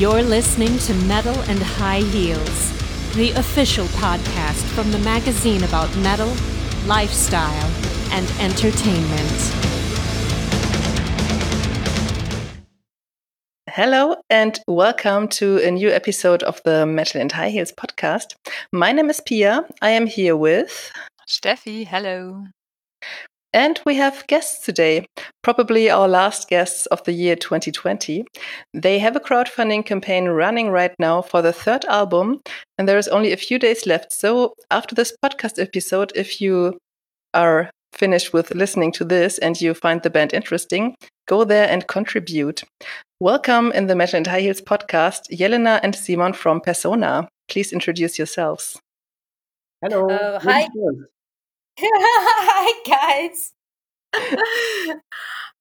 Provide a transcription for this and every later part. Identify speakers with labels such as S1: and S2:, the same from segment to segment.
S1: You're listening to Metal and High Heels, the official podcast from the magazine about metal, lifestyle, and entertainment.
S2: Hello and welcome to a new episode of the Metal and High Heels podcast. My name is Pia. I am here with
S3: Steffi. Hello.
S2: And we have guests today, probably our last guests of the year 2020. They have a crowdfunding campaign running right now for the third album, and there is only a few days left. So, after this podcast episode, if you are finished with listening to this and you find the band interesting, go there and contribute. Welcome in the Metal and High Heels podcast, Jelena and Simon from Persona. Please introduce yourselves.
S4: Hello.
S5: Uh, hi. Hi guys.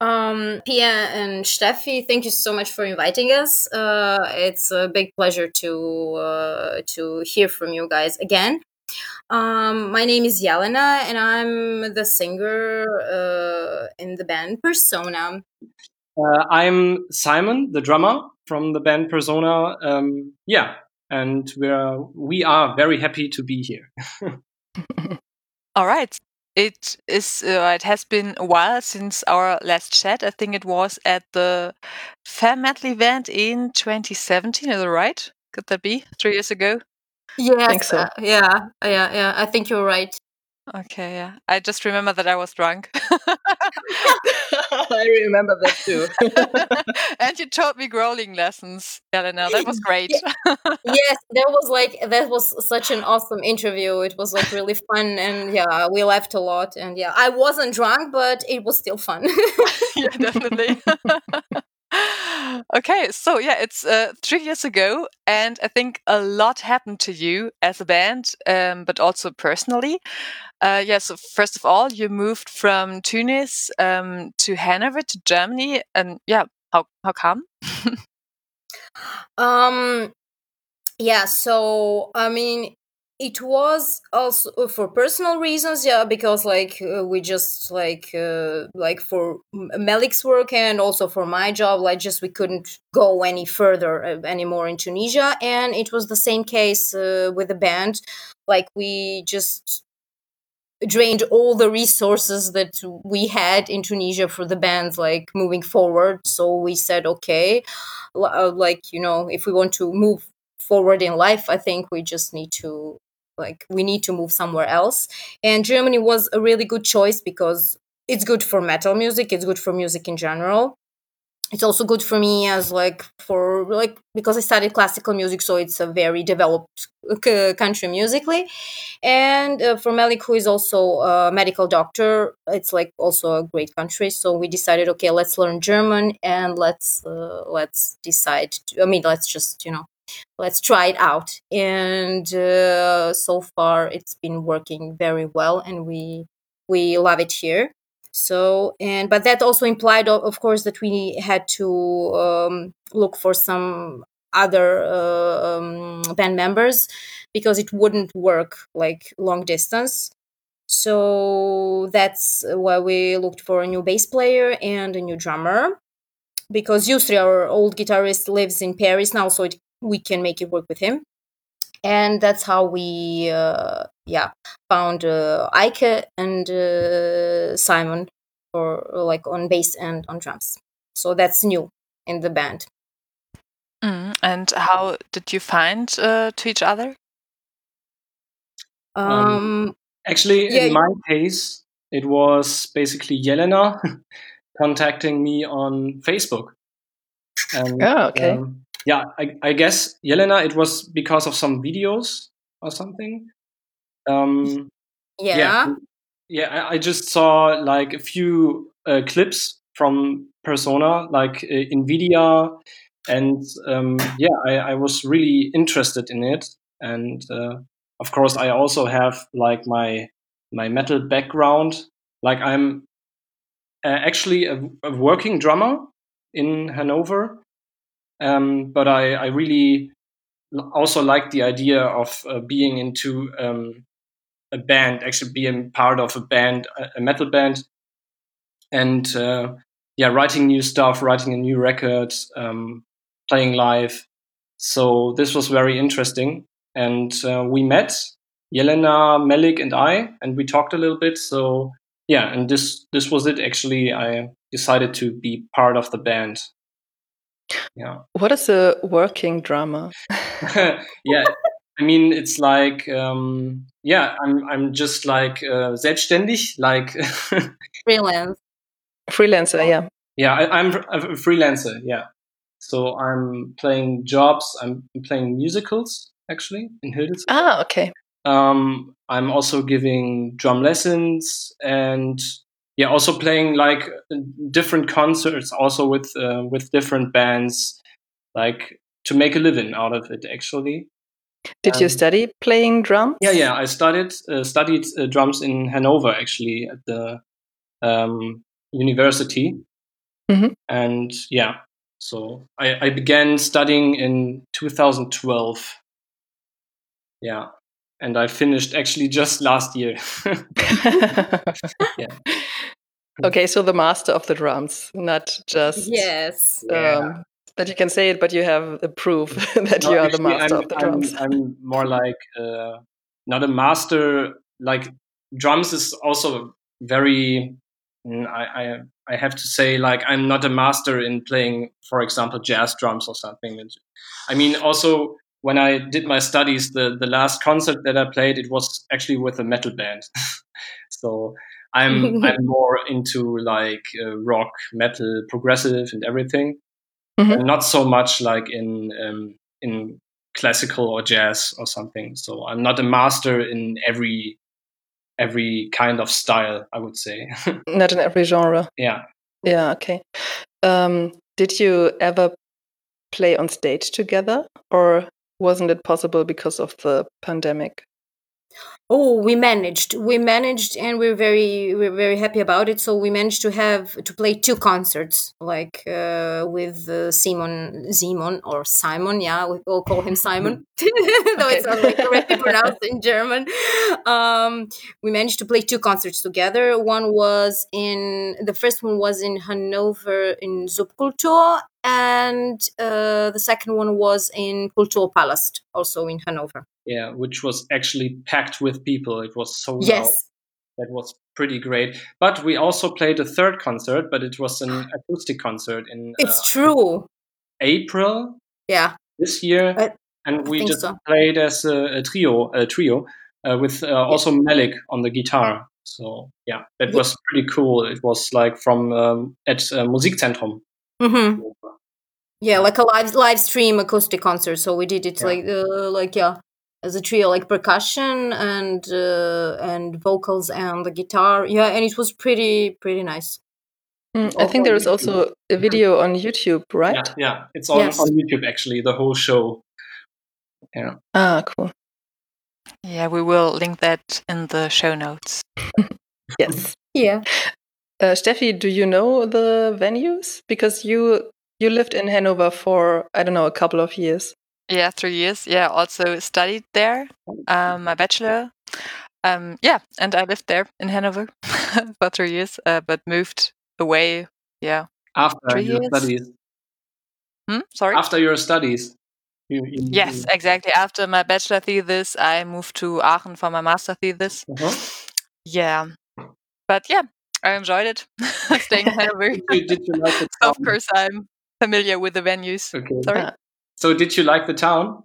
S5: um, Pia and Steffi, thank you so much for inviting us. Uh, it's a big pleasure to uh, to hear from you guys again. Um, my name is Jelena, and I'm the singer uh, in the band Persona.
S4: Uh, I'm Simon, the drummer from the band Persona. Um, yeah, and we're we are very happy to be here.
S3: All right. It is. Uh, it has been a while since our last chat. I think it was at the Fair Metal event in 2017. Is that right? Could that be three years ago?
S5: Yes.
S2: so.
S5: uh, yeah. Yeah. Yeah. I think you're right.
S3: Okay. Yeah. I just remember that I was drunk,
S2: I remember that too.
S3: and you taught me growling lessons, Elena. That was great.
S5: yes, that was like that was such an awesome interview. It was like really fun, and yeah, we laughed a lot. And yeah, I wasn't drunk, but it was still fun.
S3: yeah, definitely. Okay, so yeah, it's uh, three years ago, and I think a lot happened to you as a band, um, but also personally. Uh, yeah, so first of all, you moved from Tunis um, to Hanover to Germany, and yeah, how how come?
S5: um, yeah. So I mean, it was also uh, for personal reasons yeah because like uh, we just like uh, like for melik's work and also for my job like just we couldn't go any further uh, anymore in tunisia. And it was the same case uh, with the band. Like we just drained all the resources that we had in tunisia for the band like moving forward. So we said okay uh, like you know if we want to move forward in life i think we just need to like we need to move somewhere else. And germany was a really good choice because it's good for metal music it's good for music in general. It's also good for me as like for like because i studied classical music so it's a very developed c- country musically. And uh, for melik who is also a medical doctor it's like also a great country. So we decided okay let's learn german and let's uh, let's decide to, i mean let's just you know let's try it out. And uh, so far it's been working very well and we we love it here. So and but that also implied of, course that we had to um, look for some other uh, um, band members because it wouldn't work like long distance. So that's why we looked for a new bass player and a new drummer because Yusri, our old guitarist, lives in Paris now, so it we can make it work with him and that's how we uh, yeah found uh, Ike and uh, Simon for like on bass and on drums. So that's new in the band.
S3: Mm, and how did you find uh, to each other?
S5: Um,
S4: Um, Actually,
S5: yeah,
S4: in my case, it was basically Jelena contacting me on Facebook. And,
S2: Oh, okay.
S4: um, yeah, I, I guess Jelena, it was because of some videos or something. Um,
S5: yeah.
S4: yeah, yeah. I, I just saw like a few uh, clips from Persona, like uh, Invidia, and um, yeah, I, I was really interested in it. And uh, of course, I also have like my my metal background. Like I'm uh, actually a, a working drummer in Hanover, um, but I, I really also like the idea of uh, being into um, a band, actually being part of a band, a, metal band, and uh, yeah, writing new stuff, writing a new record, um, playing live. So this was very interesting, and uh, we met Jelena, Melik, and I, and we talked a little bit. So yeah, and this this was it. Actually, I decided to be part of the band. Yeah.
S2: What is a working drama?
S4: yeah, I mean, it's like, um, yeah, I'm, I'm just like uh, selbstständig, like
S5: freelance.
S2: Freelancer, yeah.
S4: Yeah, I, am a freelancer. Yeah, so I'm playing jobs. I'm playing musicals actually in Hildesheim.
S2: Ah, okay.
S4: Um, I'm also giving drum lessons and yeah, also playing like different concerts, also with uh, with different bands, like to make a living out of it actually.
S2: Did um, you study playing drums?
S4: Yeah, yeah. I studied uh, studied uh, drums in Hanover actually at the um, university,
S2: mm-hmm.
S4: and yeah. So I, I began studying in 2012. Yeah, and I finished actually just last year.
S2: yeah. Okay, so the master of the drums, not just
S5: yes.
S2: Um, yeah that you can say it, but you have the proof that no, you are the master
S4: I'm,
S2: of the drums.
S4: I'm, I'm more like uh, not a master. Like drums is also very. Mm, I, I I have to say like I'm not a master in playing, for example, jazz drums or something. I mean, also when I did my studies, the the last concert that I played, it was actually with a metal band. so I'm I'm more into like uh, rock, metal, progressive, and everything mm-hmm. not so much like in um, in classical or jazz or something. So I'm not a master in every every kind of style. I would say
S2: not in every genre.
S4: Yeah.
S2: Yeah. Okay. Um, did you ever play on stage together, or wasn't it possible because of the pandemic?
S5: Oh, we managed. We managed, and we're very we're very happy about it. So we managed to have to play two concerts, like uh, with uh, Simon Simon or Simon. Yeah, we all call him Simon, though it's not like correctly pronounced in German. Um, we managed to play two concerts together. One was in the first one was in Hanover in Subkultur, and uh, the second one was in Kulturpalast, also in Hanover
S4: yeah, which was actually packed with people. It was so
S5: yes.
S4: loud. That was pretty great. But we also played a third concert, but it was an acoustic concert in.
S5: It's uh, true.
S4: April.
S5: Yeah.
S4: This year,
S5: I,
S4: and we just
S5: so.
S4: played as a, a, trio, a trio, uh, with uh, also Melik on the guitar. So yeah, that was pretty cool. It was like from um, at uh, Musikzentrum.
S5: Mm-hmm. Yeah, like a live live stream acoustic concert. So we did it yeah. like uh, like yeah, as a trio, like percussion and uh, and vocals and the guitar. Yeah, and it was pretty pretty nice.
S2: Mm, I think there is also a video on YouTube, right?
S4: Yeah, yeah. it's on, yes. on YouTube actually, the whole show. Yeah.
S2: Ah, cool.
S3: Yeah, we will link that in the show notes.
S2: yes.
S5: Yeah.
S2: Uh, Steffi, do you know the venues? Because you you lived in Hanover for I don't know a couple of years.
S3: Yeah, three years. Yeah, also studied there, um, my bachelor. Um, yeah, and I lived there in Hanover for three years, uh, but moved away. Yeah,
S4: after
S3: three
S4: your
S3: years.
S4: studies.
S3: Hmm? Sorry.
S4: After your studies. You, you,
S3: yes,
S4: you...
S3: exactly. After my bachelor thesis, I moved to Aachen for my master thesis.
S4: Uh-huh.
S3: Yeah, but yeah, I enjoyed it staying in Hanover.
S4: did, did you like it?
S3: of course, I'm familiar with the venues.
S4: Okay.
S3: Sorry.
S2: Uh,
S4: so, did you like the town?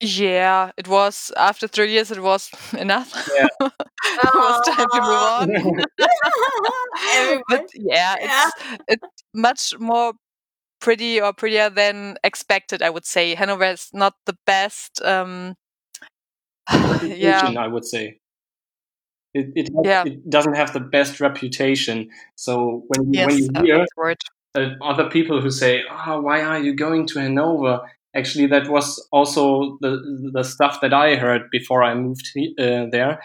S3: Yeah, it was after three years. It was enough.
S4: Yeah.
S3: it was time to move on. but yeah, it's it's much more pretty or prettier than expected. I would say Hanover is not the best. Um, yeah,
S4: I would say. It it,
S3: Yeah.
S4: it doesn't have the best reputation. So when you, when you hear uh, other people who say, "Oh, why are you going to Hanover?" Actually, that was also the the stuff that I heard before I moved he- uh, there.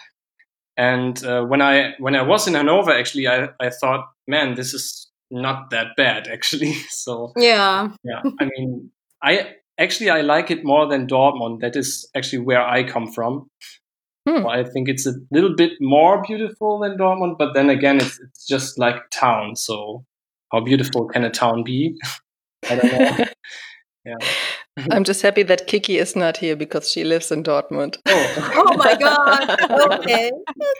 S4: And uh, when I when I was in Hanover, actually, I, I thought, man, this is not that bad, actually. so
S5: Yeah.
S4: yeah, I mean, I actually I like it more than Dortmund. That is actually where I come from.
S2: Hmm.
S4: So I think it's a little bit more beautiful than Dortmund, but then again, it's it's just like a town. So how beautiful can a town be? I don't know. yeah.
S2: I'm just happy that Kiki is not here because she lives in Dortmund.
S4: Oh,
S5: oh my god. Okay.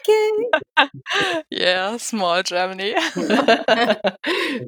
S5: Okay.
S3: yeah, small Germany.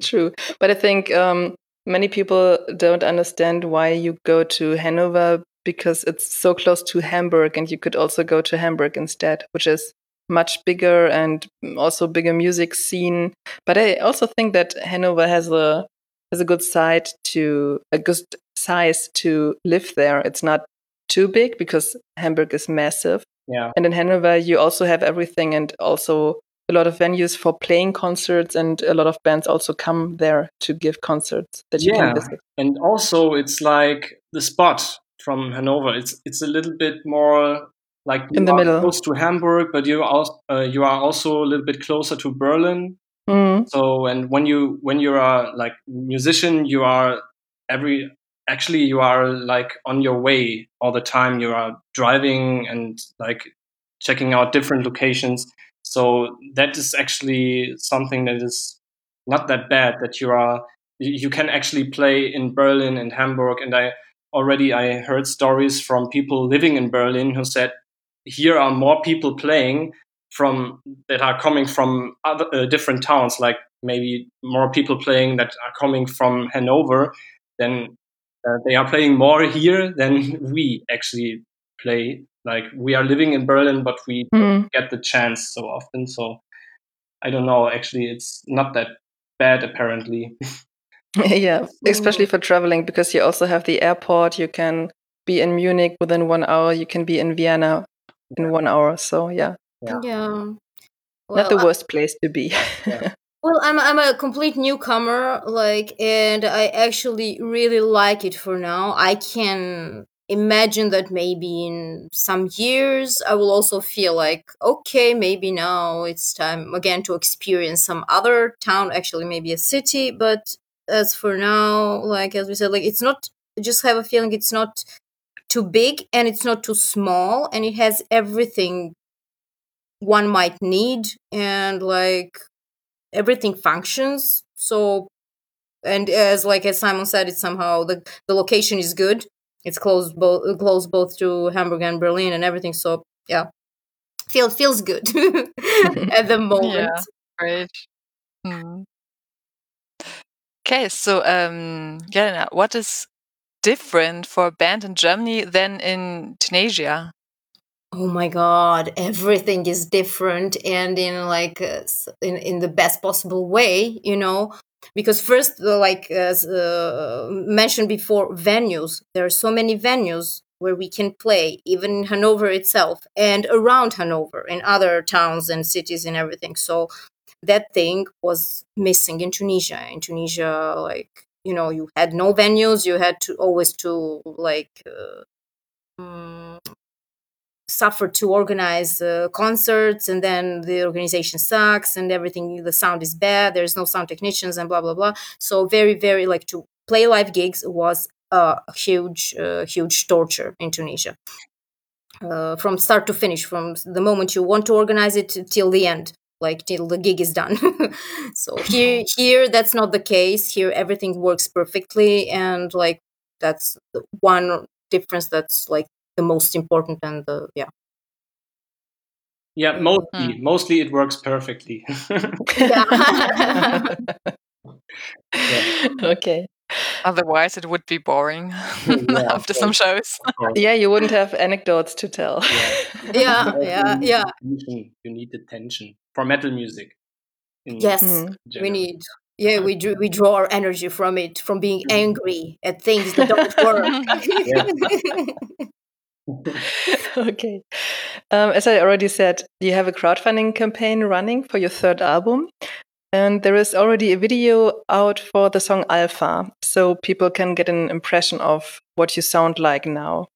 S2: True. But I think um, many people don't understand why you go to Hanover because it's so close to Hamburg and you could also go to Hamburg instead, which is much bigger and also bigger music scene. But I also think that Hanover has a has a good side to a good size to live there. It's not too big because Hamburg is massive.
S4: yeah.
S2: And in Hanover you also have everything and also a lot of venues for playing concerts and a lot of bands also come there to give concerts that you
S4: Yeah.
S2: can visit.
S4: And also, it's like the spot from Hanover. It's it's a little bit more like
S2: In the middle.
S4: close to Hamburg, but you also uh, you are also a little bit closer to Berlin.
S2: Mm.
S4: So, and when you when you are like musician, you are every actually you are like on your way all the time. You are driving and like checking out different locations. So that is actually something that is not that bad. That you are you can actually play in Berlin and Hamburg. And I already I heard stories from people living in Berlin who said here are more people playing from that are coming from other uh, different towns like maybe more people playing that are coming from Hanover then uh, they are playing more here than we actually play. Like we are living in Berlin but we
S2: Mm.
S4: don't get the chance so often. So I don't know actually it's not that bad apparently
S2: yeah, especially mm. for traveling because you also have the airport. You can be in Munich within one hour. You can be in Vienna in one hour. So yeah,
S4: Yeah.
S5: Yeah.
S2: not the
S5: Well, I-
S2: worst place to be.
S5: Well, I'm I'm a complete newcomer, like, and I actually really like it for now. I can imagine that maybe in some years I will also feel like, okay, maybe now it's time again to experience some other town, actually maybe a city. But as for now, like as we said, like it's not. Just have a feeling it's not too big and it's not too small, and it has everything one might need, and like everything functions so and as like as simon said it's somehow the the location is good it's close both close both to hamburg and berlin and everything so yeah feel feels good at the moment
S3: Yeah. Great. Hmm. Okay, so um, Jelena, what is different for a band in Germany than in Tunisia?
S5: oh my god everything is different and in like uh, in in the best possible way you know? Because first like as uh, mentioned before venues. There are so many venues where we can play even in hanover itself and around hanover in other towns and cities and everything. So that thing was missing in tunisia. In tunisia like you know you had no venues you had to always to like uh, mm, suffer to organize uh, concerts and then the organization sucks and everything the sound is bad there's no sound technicians and blah blah blah. So very very like to play live gigs was a huge uh, huge torture in tunisia. Uh, from start to finish from the moment you want to organize it till the end like till the gig is done so here here that's not the case here everything works perfectly and like that's the one difference that's like the most important and the yeah
S4: yeah mostly hmm. mostly it works perfectly
S5: Yeah.
S2: okay.
S3: Otherwise, it would be boring
S4: Yeah,
S3: after some shows.
S2: Yeah, you wouldn't have anecdotes to tell.
S5: yeah
S4: Also,
S5: yeah yeah.
S4: You need the tension for metal music. in
S5: yes
S2: Mm.
S5: we need yeah we do we draw our energy from it from being angry at things that don't work
S2: okay. Um, as I already said, you have a crowdfunding campaign running for your third album. And there is already a video out for the song Alpha, so people can get an impression of what you sound like now.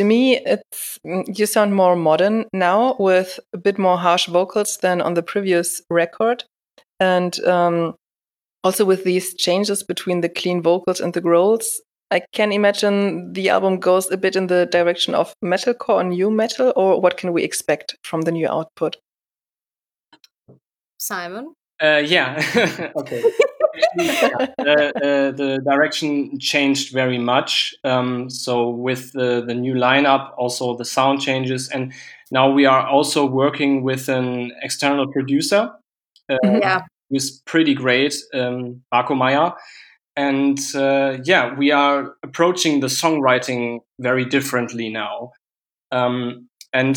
S2: To me, it's mm, you sound more modern now with a bit more harsh vocals than on the previous record, and um, also with these changes between the clean vocals and the growls. I can imagine the album goes a bit in the direction of metalcore or nu metal, or what can we expect from the new output?
S5: simon
S4: Uh, yeah. okay. Actually, uh, the direction changed very much. Um, so with the, the new lineup, also the sound changes, and now we are also working with an external producer. Uh,
S5: Yeah.
S4: who's pretty great, um, Marco Meyer. And uh, yeah, we are approaching the songwriting very differently now. Um, and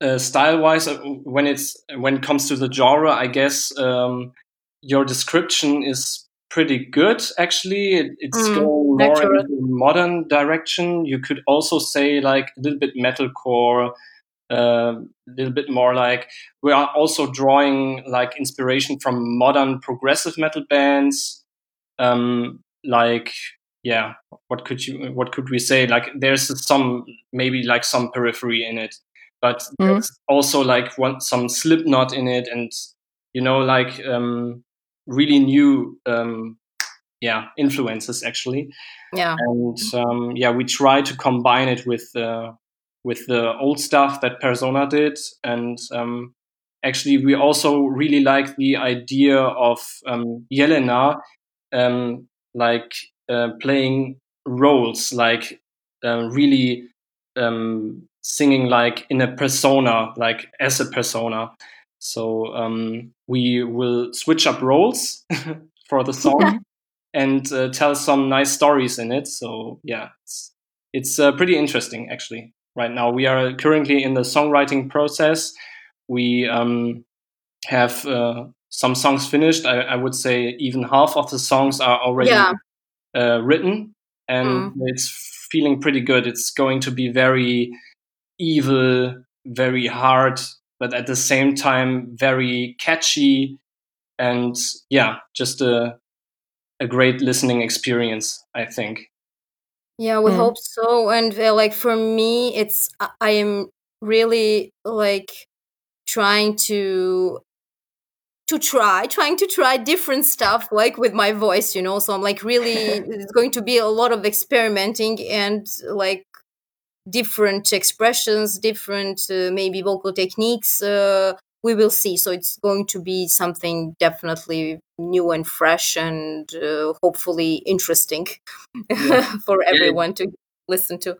S4: uh, style-wise, uh, when it's when it comes to the genre, I guess um, your description is pretty good. Actually, it, it's
S5: Mm,
S4: going more into modern direction. You could also say like a little bit metalcore, a uh, little bit more like we are also drawing like inspiration from modern progressive metal bands. Um, like yeah, what could you what could we say? Like there's some maybe like some periphery in it, but there's also like one some Slipknot in it, and you know like um, really new um, yeah influences actually
S5: Yeah.
S4: and um, yeah, we try to combine it with uh, with the old stuff that Persona did, and um, actually, we also really like the idea of um, Jelena um, like uh, playing roles, like uh, really um, singing like in a persona, like as a persona. So um, we will switch up roles for the song and uh, tell some nice stories in it. So yeah, it's it's uh, pretty interesting actually. Right now, we are currently in the songwriting process. We um, have uh, some songs finished. I, I, would say even half of the songs are already
S5: Yeah.
S4: uh, written, and
S5: Mm.
S4: it's feeling pretty good. It's going to be very evil, very hard, but at the same time very catchy, and yeah, just a a great listening experience. I think.
S5: Yeah, we
S2: Mm.
S5: hope so. And uh, like for me, it's I I am really like trying to to try trying to try different stuff like with my voice you know so i'm like really it's going to be a lot of experimenting and like different expressions different uh, maybe vocal techniques uh, we will see so it's going to be something definitely new and fresh and uh, hopefully interesting for everyone to listen to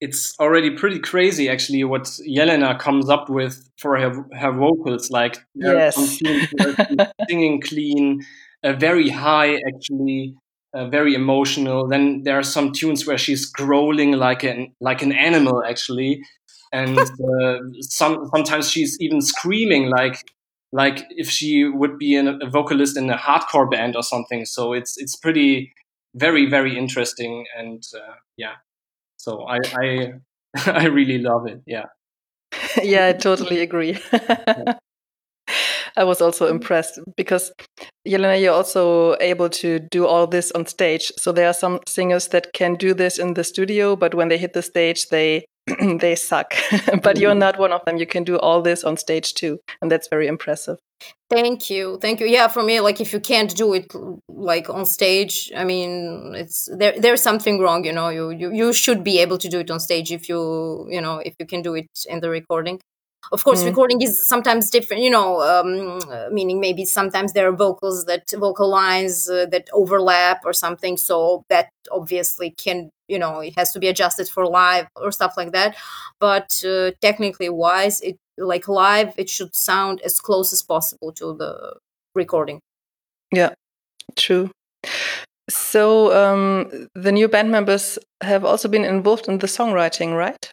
S4: it's already pretty crazy actually what Jelena comes up with for her, her vocals. Like there are some
S2: Yes.
S4: tunes singing clean, uh, very high actually, uh, very emotional. Then there are some tunes where she's growling like an like an animal actually, and uh, some sometimes she's even screaming like like if she would be an, a vocalist in a hardcore band or something. So it's it's pretty very very interesting and uh, yeah. So I I I really love it. Yeah.
S2: yeah, I totally agree. I was also mm. impressed because Jelena, you're also able to do all this on stage. So there are some singers that can do this in the studio, but when they hit the stage, they they suck. but you're mm. not one of them. You can do all this on stage too, and that's very impressive.
S5: Thank you, thank you. Yeah, for me, like if you can't do it like on stage, I mean, it's there. There's something wrong, you know. You you you should be able to do it on stage if you you know if you can do it in the recording. Of course,
S2: Mm.
S5: recording is sometimes different, you know. Um, meaning maybe sometimes there are vocals that vocal lines uh, that overlap or something. So that obviously can you know it has to be adjusted for live or stuff like that. But uh, technically wise, it like live it should sound as close as possible to the recording Yeah.
S2: True. So um, the new band members have also been involved in the songwriting, right?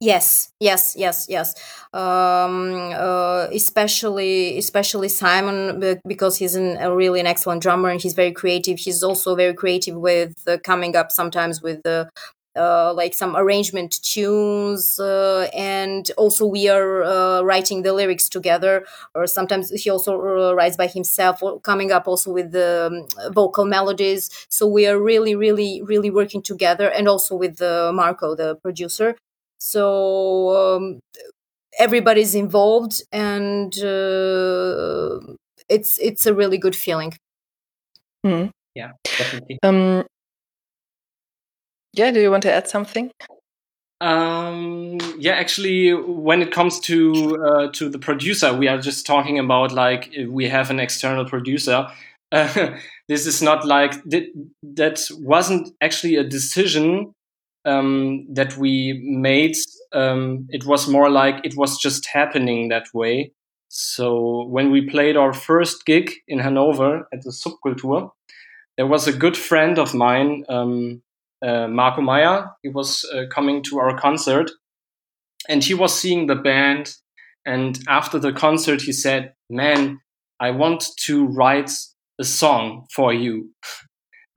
S5: Yes yes yes yes. Um uh especially especially simon because he's an, a really an excellent drummer and he's very creative. He's also very creative with uh, coming up sometimes with the uh, like some arrangement tunes uh, and also we are uh, writing the lyrics together. Or sometimes he also uh, writes by himself or coming up also with the um, vocal melodies. So we are really really really working together and also with uh, marco the producer so um, everybody's involved and uh, it's it's a really good feeling
S2: Hmm.
S4: Yeah. Definitely.
S2: Um, yeah, do you want to add something?
S4: Um, yeah, actually, when it comes to uh, to the producer, we are just talking about like we have an external producer. uh, this is not like th- that wasn't actually a decision um, that we made. Um, it was more like it was just happening that way. So when we played our first gig in Hanover at the Subkultur, there was a good friend of mine, um, uh, Marco Meyer. He was uh, coming to our concert, and he was seeing the band. And after the concert, he said, "Man, I want to write a song for you."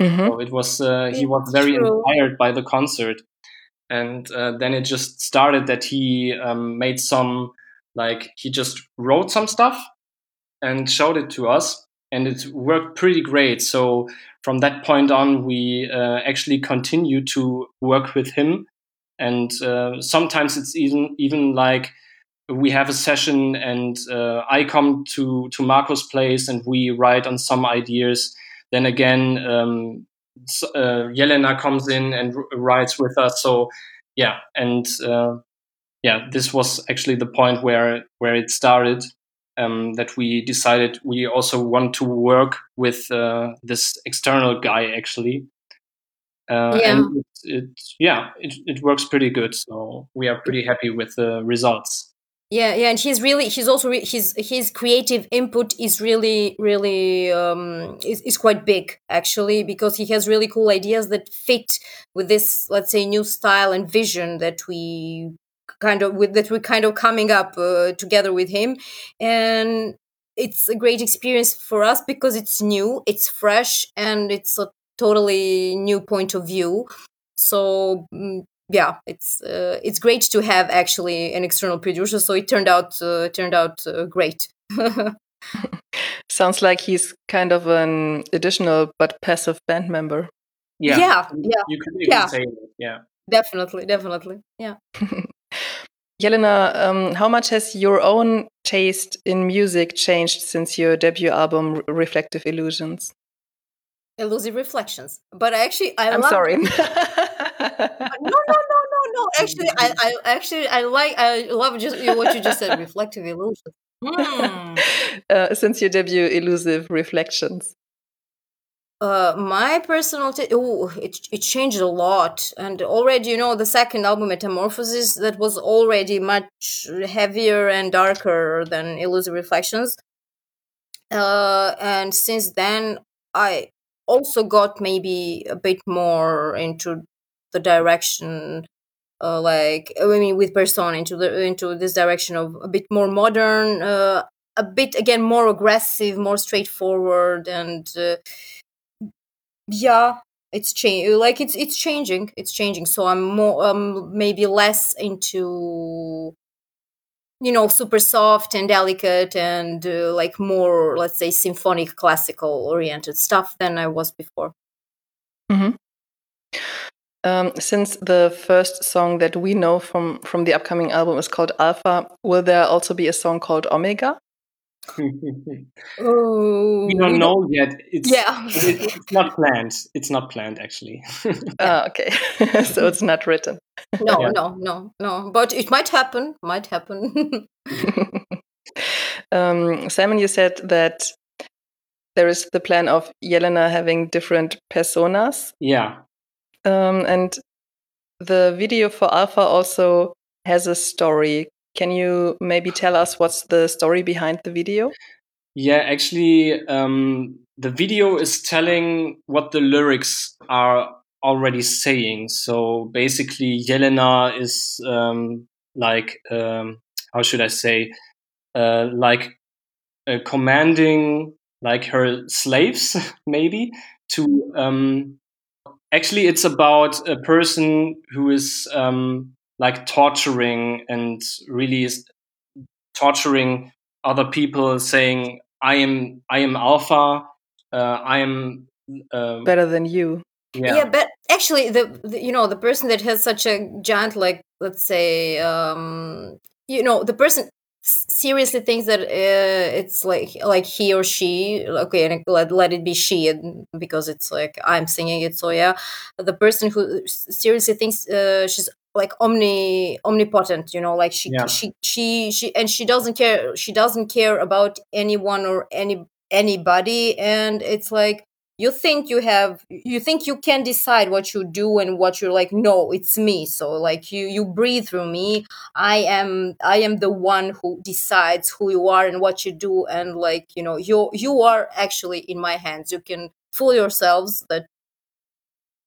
S4: Mm-hmm. So it was uh, he was very true. inspired by the concert, and uh, then it just started that he um, made some like he just wrote some stuff and showed it to us, and it worked pretty great. So from that point on, we uh, actually continue to work with him, and uh, sometimes it's even even like we have a session and uh, I come to to Marco's place and we write on some ideas. Then again, um, uh, Jelena comes in and rides with us. So yeah, and uh, yeah, this was actually the point where where it started. Um, that we decided we also want to work with uh, this external guy actually. Uh, yeah. And it, it yeah, it, it works pretty good. So we are pretty happy with the results
S5: yeah yeah and he's really he's also re- his his creative input is really really um is, is quite big actually because he has really cool ideas that fit with this let's say new style and vision that we kind of with that we're kind of coming up uh, together with him. And it's a great experience for us because it's new it's fresh and it's a totally new point of view. So mm, yeah, it's uh, it's great to have actually an external producer. So it turned out uh, turned out uh, great.
S2: Sounds like he's kind of an additional but passive band member.
S5: Yeah, yeah, yeah.
S4: You could even yeah. say that. Yeah,
S5: definitely, definitely. Yeah.
S2: Jelena, um, how much has your own taste in music changed since your debut album, Reflective Illusions?
S5: Elusive Reflections. But actually, I
S2: I'm
S5: love
S2: sorry.
S5: no. Actually, I, I actually I like I love just what you just said. Reflective illusions.
S2: Mm. Uh, since your debut, Elusive Reflections.
S5: Uh, my personal t- oh, it it changed a lot, and already you know the second album, Metamorphosis, that was already much heavier and darker than Elusive Reflections. Uh, and since then, I also got maybe a bit more into the direction uh, like I mean with persona into the into this direction of a bit more modern, uh, a bit again more aggressive, more straightforward, and uh, yeah, it's change like it's it's changing, it's changing. So I'm more um maybe less into you know super soft and delicate and uh, like more let's say symphonic classical oriented stuff than I was before.
S2: Mm-hmm. Um, since the first song that we know from from the upcoming album is called Alpha, will there also be a song called Omega?
S5: oh,
S4: we don't know yet. It's, yeah. it's not planned. It's not planned actually.
S2: ah, okay. so it's not written.
S5: No, yeah. no, no, no. But it might happen. Might happen.
S2: um, Simon, you said that there is the plan of Jelena having different personas.
S4: Yeah.
S2: Um, and the video for Alpha also has a story. Can you maybe tell us what's the story behind the video?
S4: Yeah, actually, um, the video is telling what the lyrics are already saying. So basically, Jelena is um, like, um, how should I say, uh, like uh, commanding like her slaves, maybe to um, actually it's about a person who is um, like torturing and really is torturing other people saying i am i am alpha uh, i am
S2: uh, better than you
S5: yeah. yeah but actually the, the, you know the person that has such a giant like let's say um you know the person seriously thinks that uh, it's like like he or she okay and let, let it be she and because it's like i'm singing it so yeah the person who seriously thinks uh, she's like omni omnipotent you know like she yeah. she she she and she doesn't care she doesn't care about anyone or any anybody and it's like you think you have you think you can decide what you do and what you're like no it's me. So like you you breathe through me. I am i am the one who decides who you are and what you do. And like you know you you are actually in my hands. You can fool yourselves that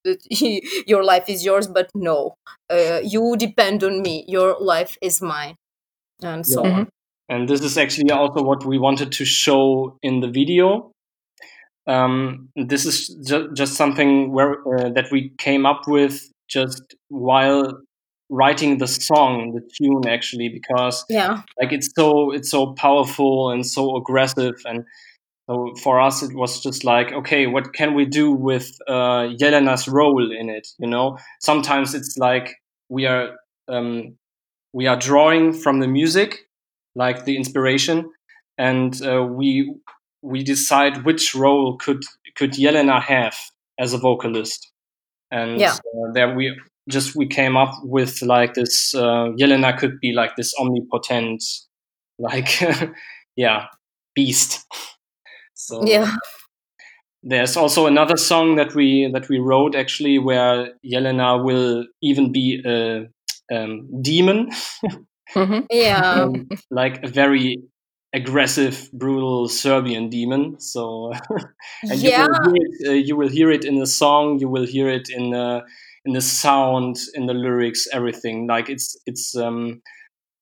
S5: that your life is yours but no uh, you depend on me. Your life is mine. And so
S4: Yeah.
S5: on.
S4: And this is actually also what we wanted to show in the video. Um, this is ju- just something where uh, that we came up with just while writing the song, the tune actually, because
S5: yeah.
S4: like it's so it's so powerful and so aggressive and so for us it was just like okay what can we do with uh jelena's role in it you know? Sometimes it's like we are um we are drawing from the music like the inspiration and uh, we we decide which role could could jelena have as a vocalist. And
S5: Yeah.
S4: uh, there we just we came up with like this uh, Jelena could be like this omnipotent like yeah beast. So
S5: yeah.
S4: there's also another song that we that we wrote actually where Jelena will even be a um, demon.
S2: Mhm.
S5: yeah.
S4: Um, like a very aggressive brutal Serbian demon so and
S5: yeah
S4: you will hear it, uh, you will hear it in the song you will hear it in the in the sound in the lyrics everything. Like it's it's um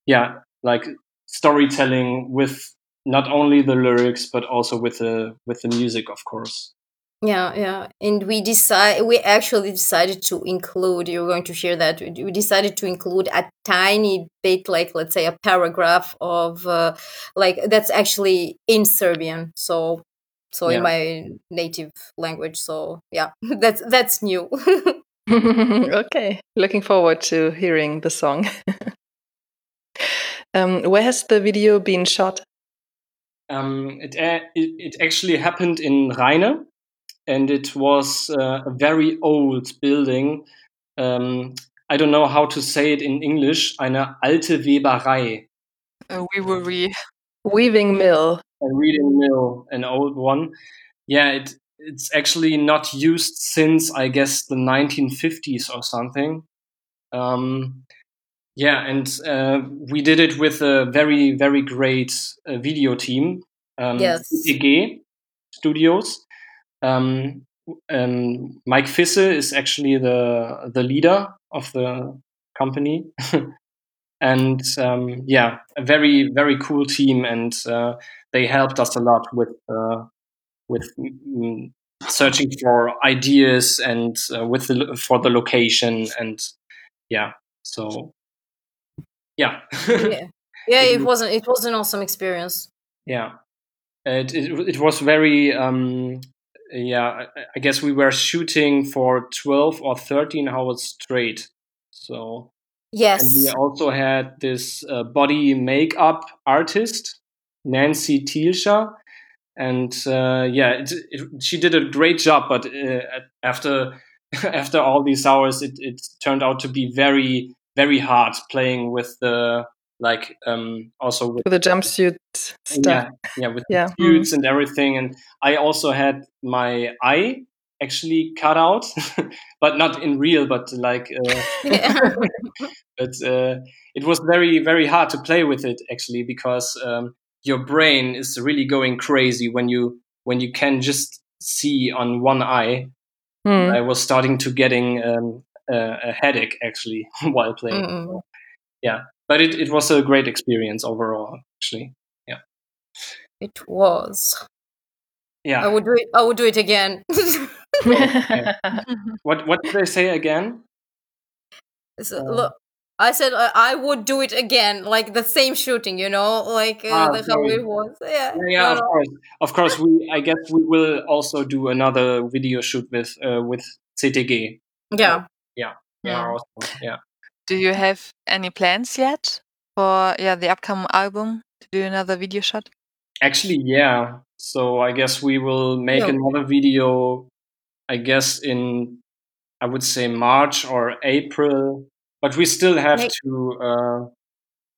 S4: yeah like storytelling with not only the lyrics but also with the with the music of course
S5: Yeah, yeah, and we decide we actually decided to include. You're going to hear that we we decided to include a tiny bit, like let's say a paragraph of, uh, like that's actually in Serbian. So, so in my native language. So yeah, that's that's new.
S2: okay, looking forward to hearing the song. um, where has the video been shot?
S4: um it a- it, it actually happened in Rheine and it was uh, a very old building um I don't know how to say it in English eine alte Weberei
S3: we were re-
S2: Weaving Mill.
S4: a reading mill, an old one. Yeah, it it's actually not used since I guess the 1950s or something. Um, yeah, and uh, we did it with a very very great uh, video team, um,
S5: Yes.
S4: CTG Studios. Um, um, Mike Fisse is actually the the leader of the company. and um, yeah, a very very cool team, and uh, they helped us a lot with uh, with mm, searching for ideas and uh, with the, for the location and yeah, so yeah,
S5: yeah, yeah, it was an, it was an awesome experience.
S4: yeah. It, it it was very um, yeah. I, I guess we were shooting for twelve or thirteen hours straight, so And
S5: Yes,
S4: we also had this uh, body makeup artist, Nancy Thielscher. And uh, yeah, it, it, she did a great job. But uh, after after all these hours, it, it turned out to be very very hard playing with the like um, also with
S2: With the jumpsuit stuff.
S4: yeah yeah with
S2: Yeah.
S4: the suits and everything. And I also had my eye actually cut out, but not in real, but like. Uh, but uh, it was very very hard to play with it actually because um, your brain is really going crazy when you when you can just see on one eye
S2: Hmm.
S4: i was starting to getting um, a, a headache actually while playing
S5: Mm.
S4: But it, it was a great experience overall actually. Yeah.
S5: It was.
S4: yeah.
S5: I would do it. I would do it again.
S4: what what did i say again?
S5: So,
S4: Uh,
S5: look, I said I, I would do it again, like the same shooting, you know, like uh,
S4: Ah,
S5: the, how it was. Yeah,
S4: yeah, yeah of course. Of course we i guess we will also do another video shoot with uh, with ctg
S5: yeah.
S4: yeah.
S5: Yeah.
S4: also, yeah
S3: Do you have any plans yet for yeah the upcoming album to do another video shot?
S4: Actually, yeah. So I guess we will make
S5: Yeah.
S4: another video. I guess in I would say March or April, but we still have
S5: Make-
S4: to uh,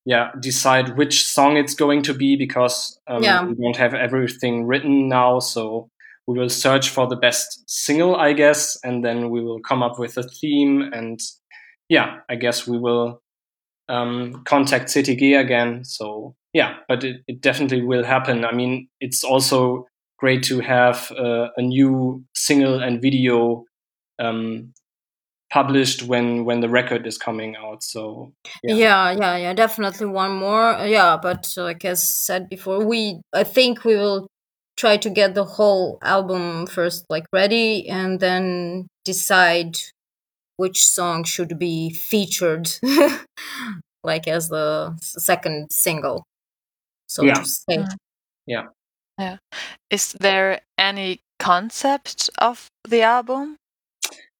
S4: yeah decide which song it's going to be because um,
S5: Yeah.
S4: we don't have everything written now. So we will search for the best single, I guess, and then we will come up with a theme. And yeah, I guess we will um, contact CTG again. So yeah, but it, it definitely will happen. I mean, it's also great to have uh, a new single and video um, published when when the record is coming out. So Yeah.
S5: yeah yeah yeah definitely one more Uh, yeah but like as said before we i think we will try to get the whole album first like ready and then decide which song should be featured like as the second single so
S4: Yeah.
S5: to say
S3: Mm. Is there any concept of the album?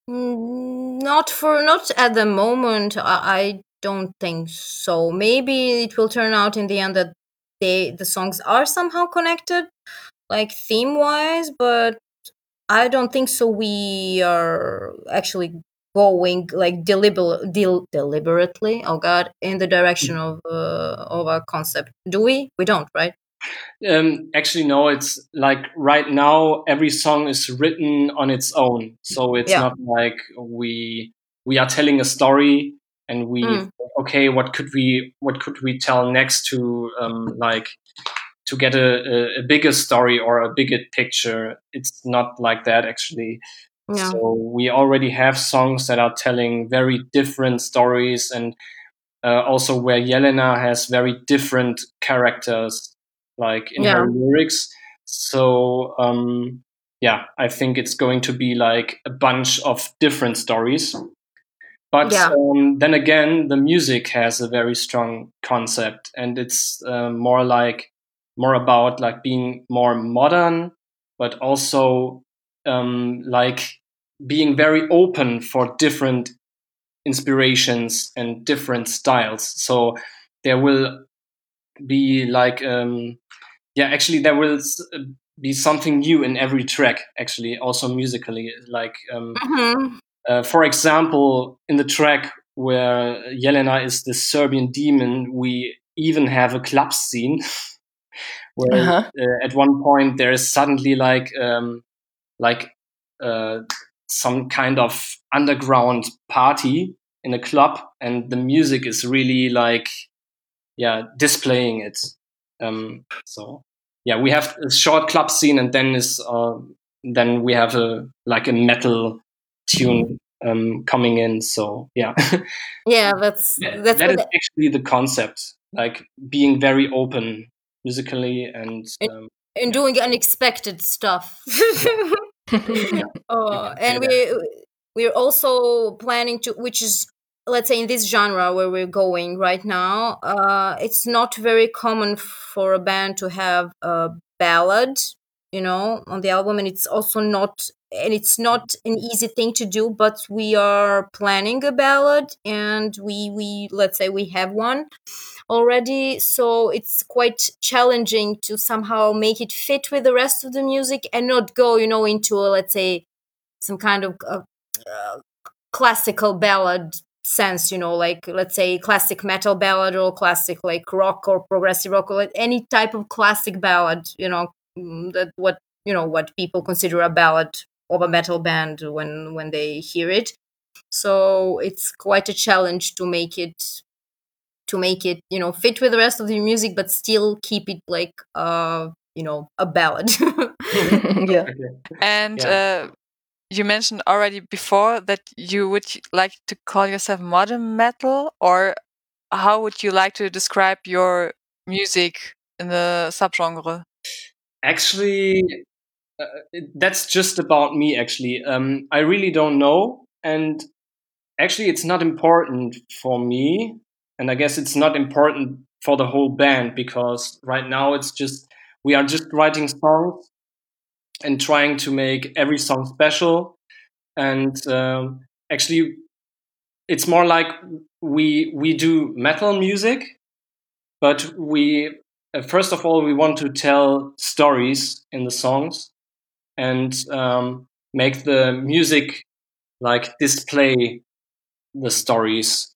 S5: Mm, Not for not at the moment. I, I don't think so. Maybe it will turn out in the end that they the songs are somehow connected, like theme wise, but I don't think so. We are actually going like deliber- del- deliberately. Oh God, in the direction of uh, of our concept. Do we? We don't, right?
S4: Um, actually, no. It's like right now, every song is written on its own, so it's
S5: Yeah.
S4: not like we we are telling a story and we
S5: Mm.
S4: okay, what could we what could we tell next to um, like to get a, a, a bigger story or a bigger picture. It's not like that actually.
S5: Yeah.
S4: So we already have songs that are telling very different stories, and uh, also where Jelena has very different characters, like in her lyrics. So um, yeah, I think it's going to be like a bunch of different stories. But
S5: Yeah.
S4: um, then again, the music has a very strong concept, and it's uh, more like more about like being more modern, but also um, like being very open for different inspirations and different styles. So there will be like um, yeah, actually there will be something new in every track. Actually, also musically, like um,
S5: Mhm.
S4: uh, for example, in the track where Jelena is the Serbian demon, we even have a club scene where
S2: Uh-huh.
S4: uh, at one point there is suddenly like um, like uh, some kind of underground party in a club, and the music is really like yeah displaying it. Um, so yeah, we have a short club scene, and then is uh, then we have a like a metal tune um, coming in. So yeah,
S5: Yeah, that's that's
S4: that actually the concept, like being very open musically and um,
S5: and doing unexpected stuff. uh, and we we're also planning to, which is let's say in this genre where we're going right now. Uh, it's not very common for a band to have a ballad, you know, on the album, and it's also not. And it's not an easy thing to do, but we are planning a ballad, and we we let's say we have one already so it's quite challenging to somehow make it fit with the rest of the music and not go you know into a, let's say some kind of uh, classical ballad sense you know like let's say classic metal ballad or classic like rock or progressive rock or like any type of classic ballad you know mm, that what you know what people consider a ballad of a metal band when when they hear it. So it's quite a challenge to make it to make it you know fit with the rest of the music but still keep it like uh you know a ballad.
S2: Yeah.
S3: And uh, you mentioned already before that you would like to call yourself modern metal, or how would you like to describe your music in the subgenre?
S4: actually uh, that's just about me actually. Um, i really don't know and actually it's not important for me and i guess it's not important for the whole band because right now it's just we are just writing songs and trying to make every song special. And um, actually it's more like we we do metal music but we uh, first of all we want to tell stories in the songs and um, make the music like display the stories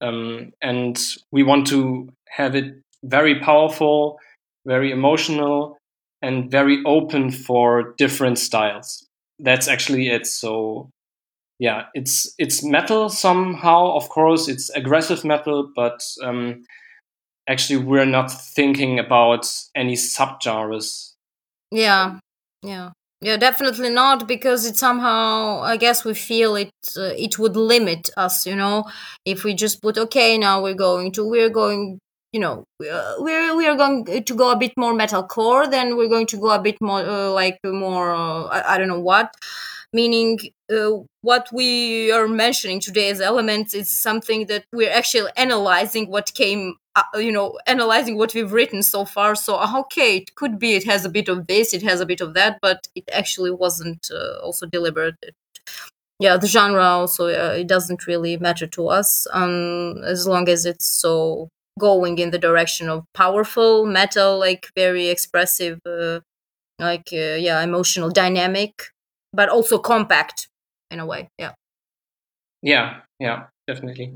S4: um, and we want to have it very powerful, very emotional, and very open for different styles. That's actually it. So yeah, it's it's metal somehow. Of course, it's aggressive metal, but um, actually, we're not thinking about any subgenres.
S5: Yeah, yeah, yeah. Definitely not because it somehow. I guess we feel it. Uh, it would limit us. You know, if we just put okay, now we're going to we're going you know uh, we're we are going to go a bit more metalcore then we're going to go a bit more uh, like more uh, I, I, don't know what meaning uh, what we are mentioning today as elements is something that we're actually analyzing what came uh, you know analyzing what we've written so far so uh, okay it could be it has a bit of this it has a bit of that but it actually wasn't also deliberate. Yeah the genre also it doesn't really matter to us um, as long as it's so going in the direction of powerful metal like very expressive uh, like uh, yeah emotional dynamic but also compact in a way yeah.
S4: Yeah yeah definitely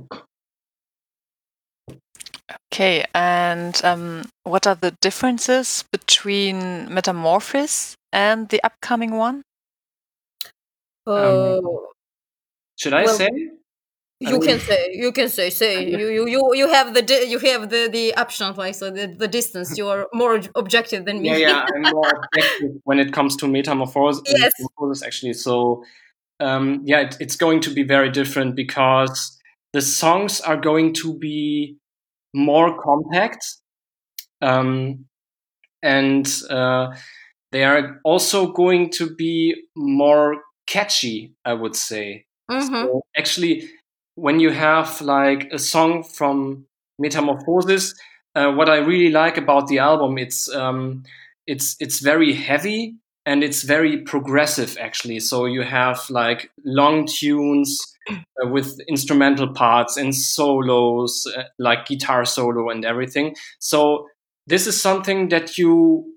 S3: okay and um, what are the differences between metamorphosis and the upcoming one?
S4: Um, should i well, say?
S5: You can say you can say say. You you you, you have the you have the the option like so the, the distance. You are more objective than me.
S4: Yeah yeah i'm more objective when it comes to metamorphosis
S5: yes.
S4: metamorphosis actually. So um, yeah it, it's going to be very different because the songs are going to be more compact um, and uh, they are also going to be more catchy i would say
S5: mm-hmm.
S4: so actually when you have like a song from Metamorphosis, uh, what I really like about the album, it's um, it's it's very heavy and it's very progressive actually. So you have like long tunes uh, with instrumental parts and solos, uh, like guitar solo and everything. So this is something that you,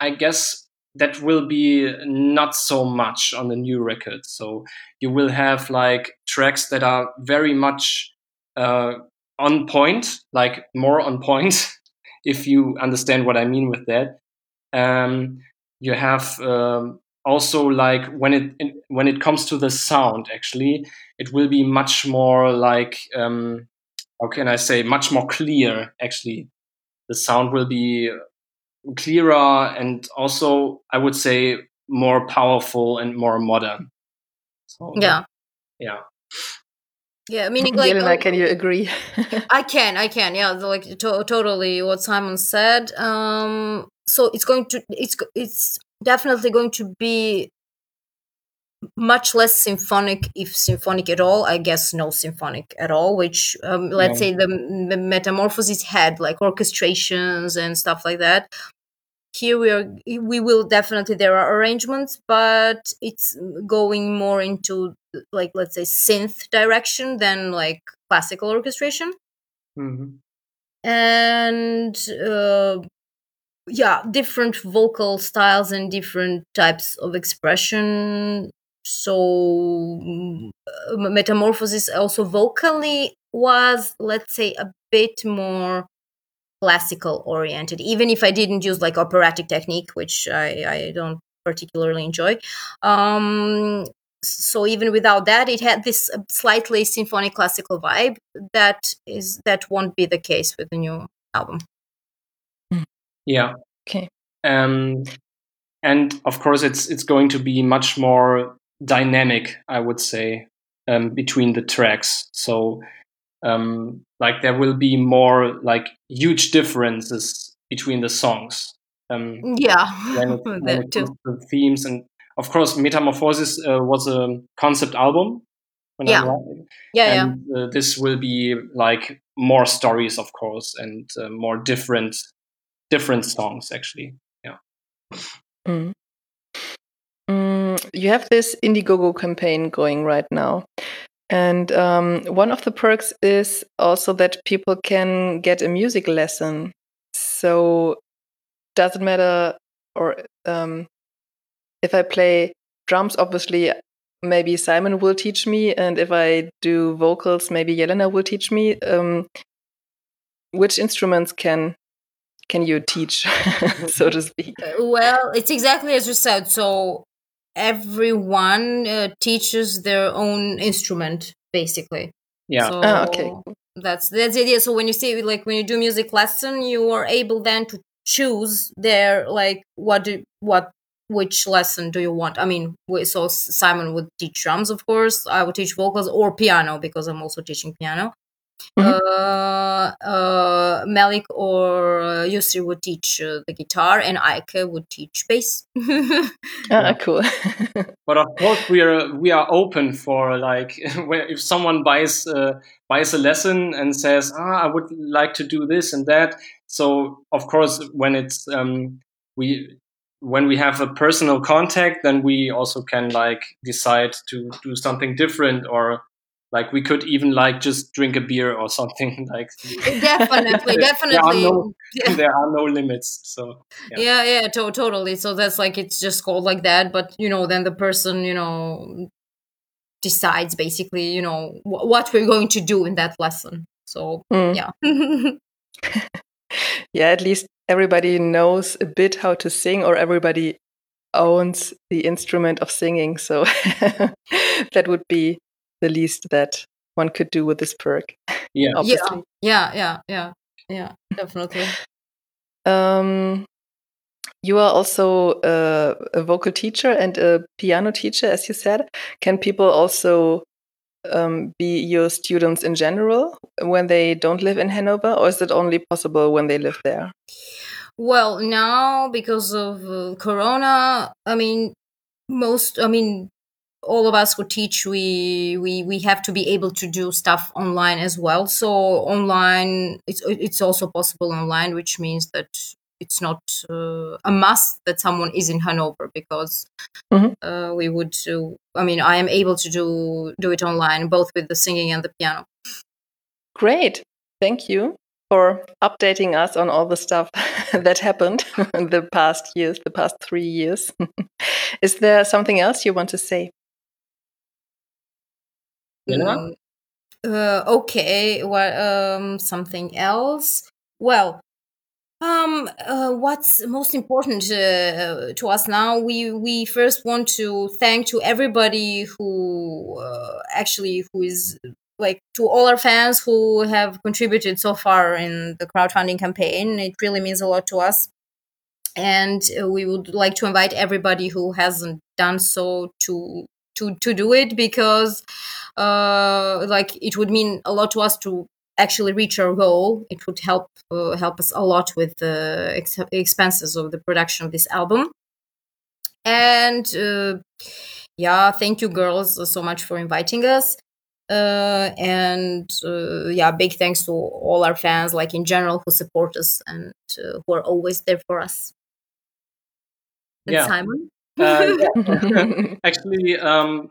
S4: I guess, that will be not so much on the new record. So you will have like tracks that are very much uh, on point, like more on point, if you understand what I mean with that. Um, you have um, also like when it when it comes to the sound, actually, it will be much more like um, how can I say much more clear. Actually, the sound will be clearer and also I would say more powerful and more modern.
S5: So, yeah.
S4: Yeah.
S5: Yeah, meaning like
S2: Jelena, can you agree?
S5: I can, I can. Yeah, like to- totally what Simon said. Um, so it's going to, it's it's definitely going to be much less symphonic, if symphonic at all. I guess no symphonic at all. Which um, let's say the, the Metamorphosis had like orchestrations and stuff like that here we are we will definitely there are arrangements but it's going more into like let's say synth direction than like classical orchestration
S4: mm-hmm.
S5: and uh, yeah different vocal styles and different types of expression. So uh, metamorphosis also vocally was let's say a bit more classical oriented even if i didn't use like operatic technique which i, I don't particularly enjoy. Um, so even without that it had this slightly symphonic classical vibe that is that won't be the case with the new album
S4: yeah
S2: okay
S4: um and of course it's it's going to be much more dynamic i would say um, between the tracks so um, like there will be more like huge differences between the songs. Um,
S5: yeah,
S4: when it, when it to themes and of course, Metamorphosis uh, was a concept album.
S5: yeah, yeah,
S4: and, yeah. Uh, this will be like more stories, of course, and uh, more different different songs actually. Yeah.
S2: Mm. Mm, you have this Indiegogo campaign going right now. And um, one of the perks is also that people can get a music lesson. So doesn't matter, or um, if I play drums, obviously maybe Simon will teach me, and if I do vocals, maybe Jelena will teach me. Um, which instruments can can you teach, so to speak?
S5: Uh, well, it's exactly as you said. So everyone uh, teaches their own instrument, basically.
S4: Yeah.
S5: So
S2: Ah, okay.
S5: That's that's the idea. So when you see like when you do music lesson, you are able then to choose their like what do what which lesson do you want? I mean, we- so Simon would teach drums, of course. I would teach vocals or piano because I'm also teaching piano.
S2: Mhm.
S5: Uh, uh, Malik or uh, Yusri would teach uh, the guitar, and Eike would teach bass.
S2: Ah, cool.
S4: But of course, we are we are open for like where if someone buys uh, buys a lesson and says, "Ah, I would like to do this and that." So of course, when it's um, we when we have a personal contact, then we also can like decide to do something different or like we could even like just drink a beer or something like
S5: definitely,
S4: There are
S5: definitely.
S4: no-
S5: Yeah.
S4: there are no limits so Yeah.
S5: yeah yeah to- totally so that's like it's just called like that but you know then the person you know decides basically you know wh- what we're going to do in that lesson so
S2: Mm.
S5: yeah
S2: yeah, at least everybody knows a bit how to sing, or everybody owns the instrument of singing. So that would be the least that one could do with this perk.
S4: yeah
S2: Obviously.
S5: yeah yeah yeah yeah definitely
S2: Um, you are also uh, a vocal teacher and a piano teacher, as you said. Can people also um, be your students in general when they don't live in Hanover, or is it only possible when they live there?
S5: well now because of uh, corona i mean most i mean all of us who teach we we we have to be able to do stuff online as well so online it's it's also possible online which means that it's not uh, a must that someone is in hanover because
S2: Mhm.
S5: uh, we would uh, i mean i am able to do do it online both with the singing and the piano
S2: Great. Thank you for updating us on all the stuff that happened in the past years, the past three years. is there something else you want to say?
S5: Uh, okay. Well, um, something else. Well, um, uh, what's most important uh, to us now? We we first want to thank to everybody who uh, actually who is like to all our fans who have contributed so far in the crowdfunding campaign. It really means a lot to us. And uh, we would like to invite everybody who hasn't done so to to to do it because uh, like it would mean a lot to us to actually reach our goal. It would help uh, help us a lot with the ex- expenses of the production of this album. And uh, yeah, thank you, girls, so much for inviting us. Uh, and uh, yeah, big thanks to all our fans, like in general, who support us and uh, who are always there for us. And
S4: Yeah.
S5: Simon.
S4: Yeah. Actually, um,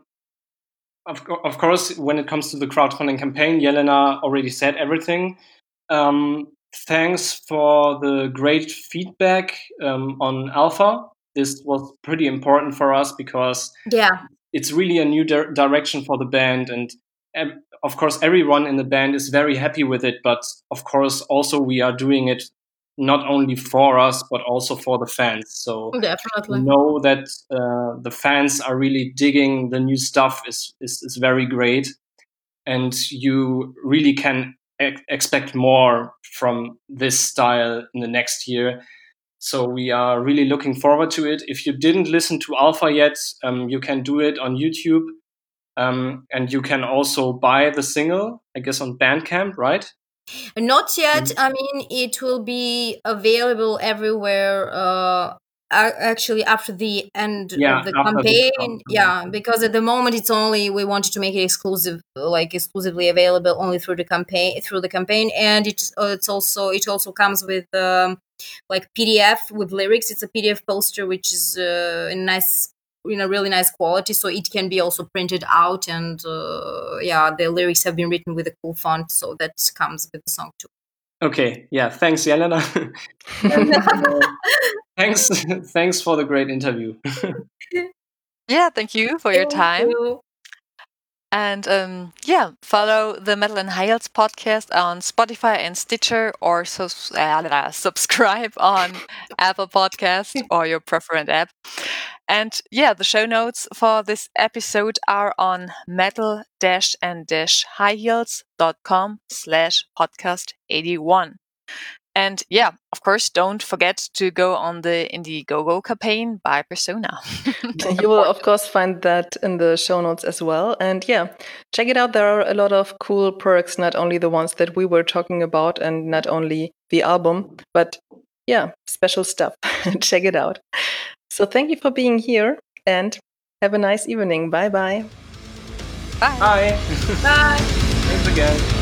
S4: of, of course, when it comes to the crowdfunding campaign, Jelena already said everything. Um, thanks for the great feedback um, on Alpha. This was pretty important for us because
S5: Yeah,
S4: it's really a new dir- direction for the band and of course everyone in the band is very happy with it but of course also we are doing it not only for us but also for the fans. So
S5: definitely.
S4: know that uh, the fans are really digging. The new stuff is, is, is very great. And you really can ex- expect more from this style in the next year. So we are really looking forward to it. If you didn't listen to alpha yet um, you can do it on youtube. Um, and you can also buy the single i guess on bandcamp right
S5: Not yet.
S4: Mm.
S5: I mean, it will be available everywhere. Uh, a- actually, after the end
S4: Yeah,
S5: of the
S4: the
S5: campaign,
S4: campaign.
S5: yeah, because at the moment it's only we wanted to make it exclusive, like exclusively available only through the campaign through the campaign, and it's uh, it's also it also comes with um, like PDF with lyrics. It's a PDF poster which is uh, in nice in a really nice quality, so it can be also printed out, and uh, yeah, the lyrics have been written with a cool font, so that comes with the song too.
S4: okay yeah thanks jelena And, uh, thanks thanks for the great interview
S3: Yeah, thank you for your
S5: Thank
S3: time.
S5: you.
S3: And um, yeah, follow the Metal and High Heels podcast on Spotify and Stitcher, or uh, subscribe on Apple Podcast or your preferred app. And yeah, the show notes for this episode are on metal dash and high heels.com slash podcast 81. And yeah, of course, don't forget to go on the Indiegogo campaign by Persona.
S2: you will, of course, find that in the show notes as well. And yeah, check it out. There are a lot of cool perks, not only the ones that we were talking about and not only the album, but yeah, special stuff. check it out. So thank you for being here and have a nice evening. Bye-bye.
S3: Bye.
S4: Bye.
S3: Bye.
S4: Thanks again.